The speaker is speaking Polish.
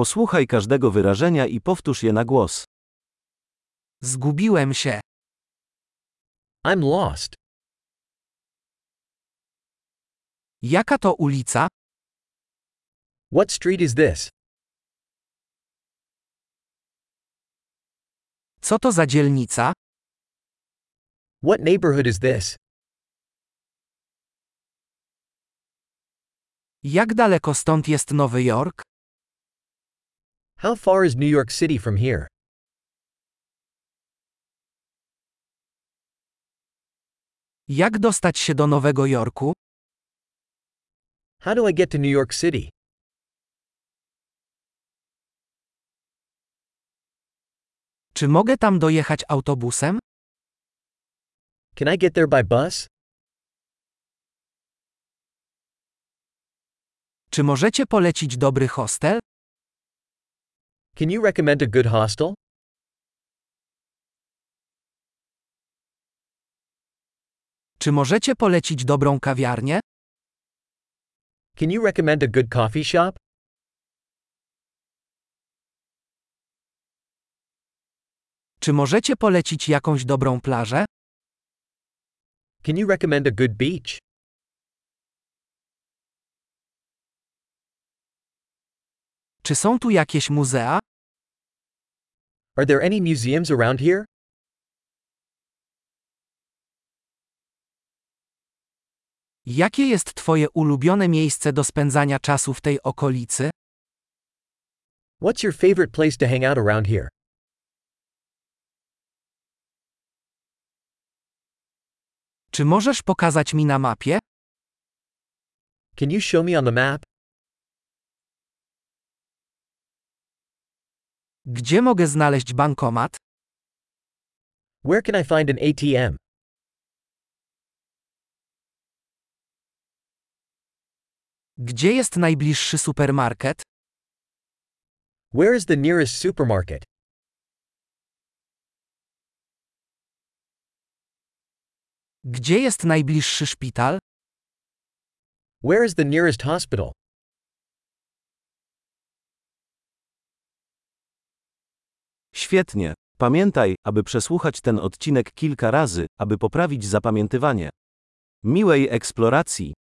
Posłuchaj każdego wyrażenia i powtórz je na głos. Zgubiłem się. I'm lost. Jaka to ulica? What street is this? Co to za dzielnica? What neighborhood is this? Jak daleko stąd jest Nowy Jork? How far is New York City from here? Jak dostać się do Nowego Jorku? How do I get to New York City? Czy mogę tam dojechać autobusem? Can I get there by bus? Czy możecie polecić dobry hostel? Can you recommend a good hostel? Czy możecie polecić dobrą kawiarnię? Can you recommend a good coffee shop? Czy możecie polecić jakąś dobrą plażę? Can you recommend a good beach? Czy są tu jakieś muzea? Are there any museums around here? Jakie jest Twoje ulubione miejsce do spędzania czasu w tej okolicy? What's your favorite place to hang out around here? Czy możesz pokazać mi na mapie? Can you show me on the map? Gdzie mogę znaleźć bankomat? Where can I find an ATM? Gdzie jest najbliższy supermarket? Where is the nearest supermarket? Gdzie jest najbliższy szpital? Where is the nearest hospital? Świetnie. Pamiętaj, aby przesłuchać ten odcinek kilka razy, aby poprawić zapamiętywanie. Miłej eksploracji!